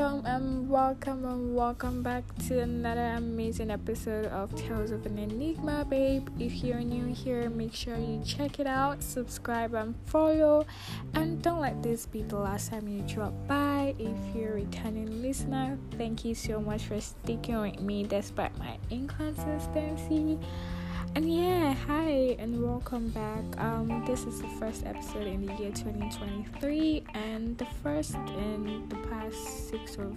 welcome and welcome and welcome back to another amazing episode of Tales of an Enigma, babe. If you're new here, make sure you check it out, subscribe and follow, and don't let this be the last time you drop by. If you're a returning listener, thank you so much for sticking with me despite my inconsistency. And yeah, hi and welcome back. Um, this is the first episode in the year 2023 and the first in the six or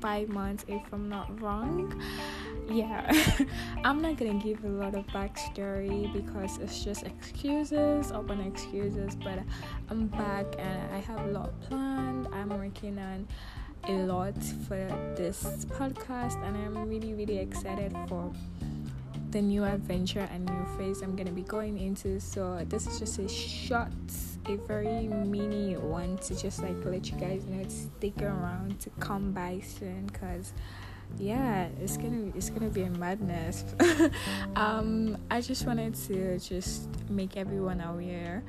five months, if I'm not wrong. Yeah, I'm not gonna give a lot of backstory because it's just excuses, open excuses. But I'm back and I have a lot planned. I'm working on a lot for this podcast, and I'm really, really excited for the new adventure and new phase I'm gonna be going into. So this is just a short, a very mini one to just like let you guys know to stick around to come by soon because yeah it's gonna it's gonna be a madness um i just wanted to just make everyone aware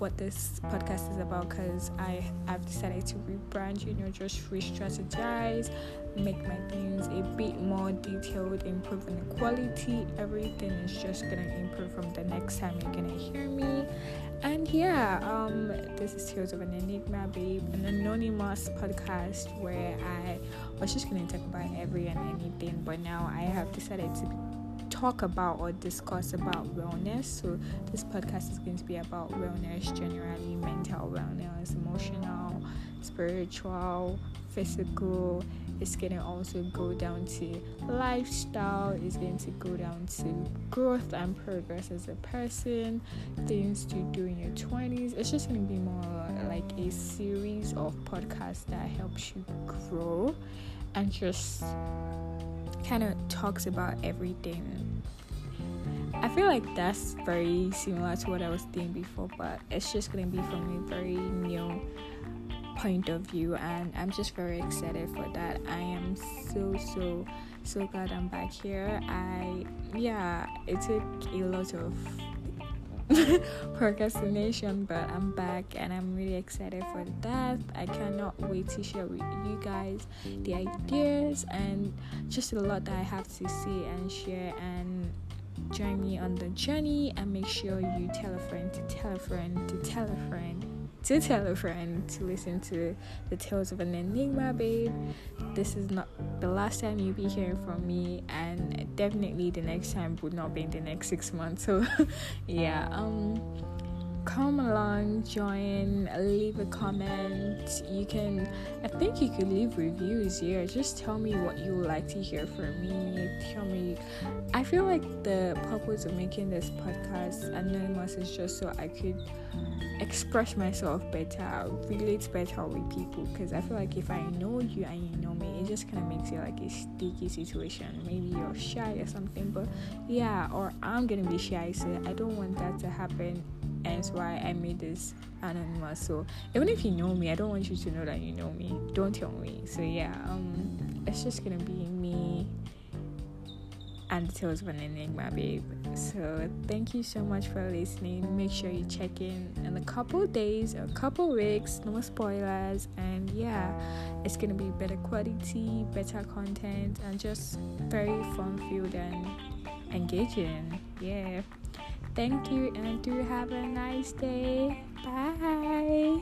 what this podcast is about because I have decided to rebrand, you know, just re-strategize, make my things a bit more detailed, improving the quality. Everything is just gonna improve from the next time you're gonna hear me. And yeah, um, this is Tales of an Enigma Babe, an anonymous podcast where I was just gonna talk about every and anything, but now I have decided to talk about or discuss about wellness. So, this podcast is going to be about wellness generally mental wellness, emotional, spiritual, physical. It's going to also go down to lifestyle, it's going to go down to growth and progress as a person, things to do in your 20s. It's just going to be more like a series of podcasts that helps you grow and just kind of talks about everything. I feel like that's very similar to what I was doing before, but it's just gonna be from a very new point of view, and I'm just very excited for that. I am so so so glad I'm back here. I yeah, it took a lot of procrastination, but I'm back and I'm really excited for that. I cannot wait to share with you guys the ideas and just a lot that I have to say and share and join me on the journey and make sure you tell a friend to tell a friend to tell a friend to tell a friend to listen to the tales of an enigma babe. This is not the last time you'll be hearing from me and definitely the next time would not be in the next six months. So yeah um come along join leave a comment you can i think you could leave reviews here just tell me what you would like to hear from me tell me i feel like the purpose of making this podcast anonymous is just so i could express myself better, relate better with people. Because I feel like if I know you and you know me, it just kind of makes it like a sticky situation. Maybe you're shy or something, but yeah, or I'm gonna be shy, so I don't want that to happen. That's why I made this anonymous. So even if you know me, I don't want you to know that you know me. Don't tell me. So yeah, um, it's just gonna be me and the tales of an enigma babe so thank you so much for listening make sure you check in in a couple days a couple weeks no spoilers and yeah it's gonna be better quality better content and just very fun filled and engaging yeah Thank you and do have a nice day. Bye.